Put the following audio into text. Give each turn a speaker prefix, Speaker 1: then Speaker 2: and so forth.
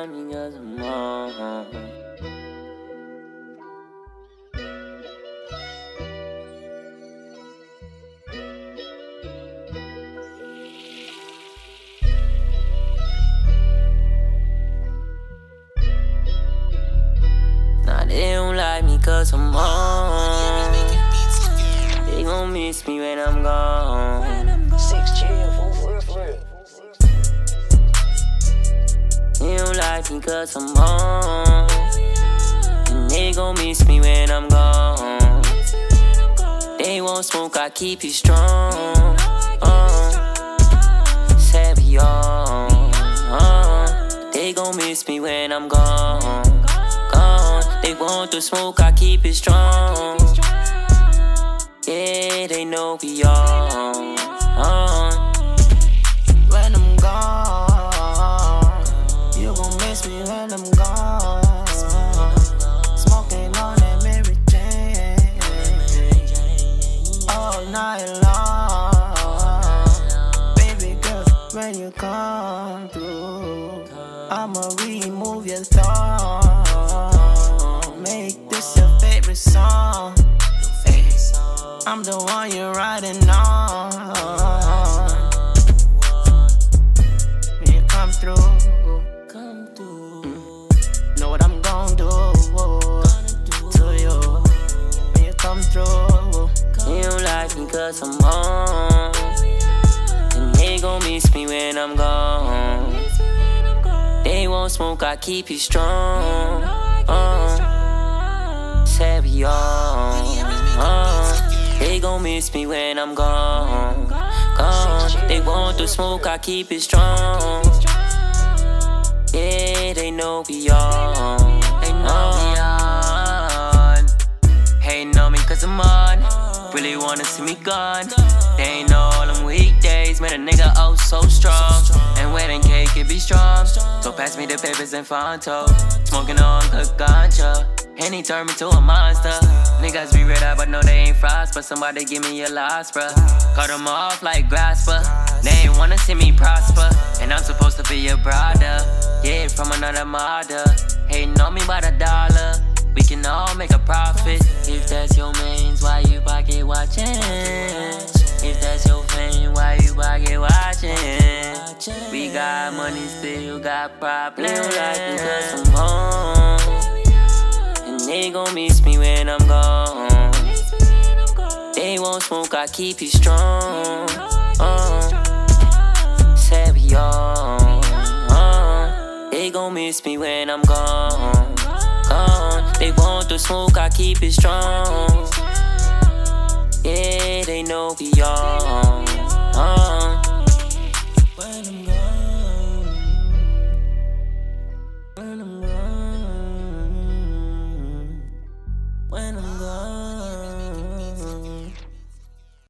Speaker 1: like me cause I'm on. Nah, they don't like me cause I'm on. They gon' miss me when I'm gone.
Speaker 2: Six chill, for.
Speaker 1: Me cause I'm on. And they gon' miss me when I'm gone. They won't smoke, I keep it strong. Uh, said we on. Uh, they gon' miss me when I'm gone. Gone. They want the smoke, I keep it strong. Yeah, they know we on. on.
Speaker 3: Night long. Baby girl, when you come through, I'ma remove your thought. Make this your favorite song. I'm the one you're riding on.
Speaker 1: Cause I'm on. And they gon' miss me when I'm gone. They won't smoke, I keep it strong. Uh, we on. Uh, they gon' miss me when I'm gone. Gone. They want the smoke, I keep it strong. Yeah, they know we on.
Speaker 4: They know me on. Hating on me cause I'm on. Really wanna see me gone. They ain't know all them weekdays. Made a nigga oh so strong. And wedding cake, it be strong. So pass me the papers and Fonto. Smoking on good ganja. And he turned me to a monster. Niggas be red eye, but no, they ain't frost. But somebody give me a loss, bruh. Cut them off like grasper. They ain't wanna see me prosper. And I'm supposed to be your brother. Yeah, from another mother. Hating on me by the dollar. We can all make a profit. If that's your mains, why you pocket watching? If that's your fame, why you pocket watching? We got money, still got
Speaker 1: problems. like me cause
Speaker 4: problems.
Speaker 1: I'm on. And they gon' miss me when I'm gone. They won't smoke, I keep you strong. Uh, said we on. Uh, they gon' miss me when I'm gone. Gone. They want the smoke, I keep it strong. Yeah, they know we young. Uh.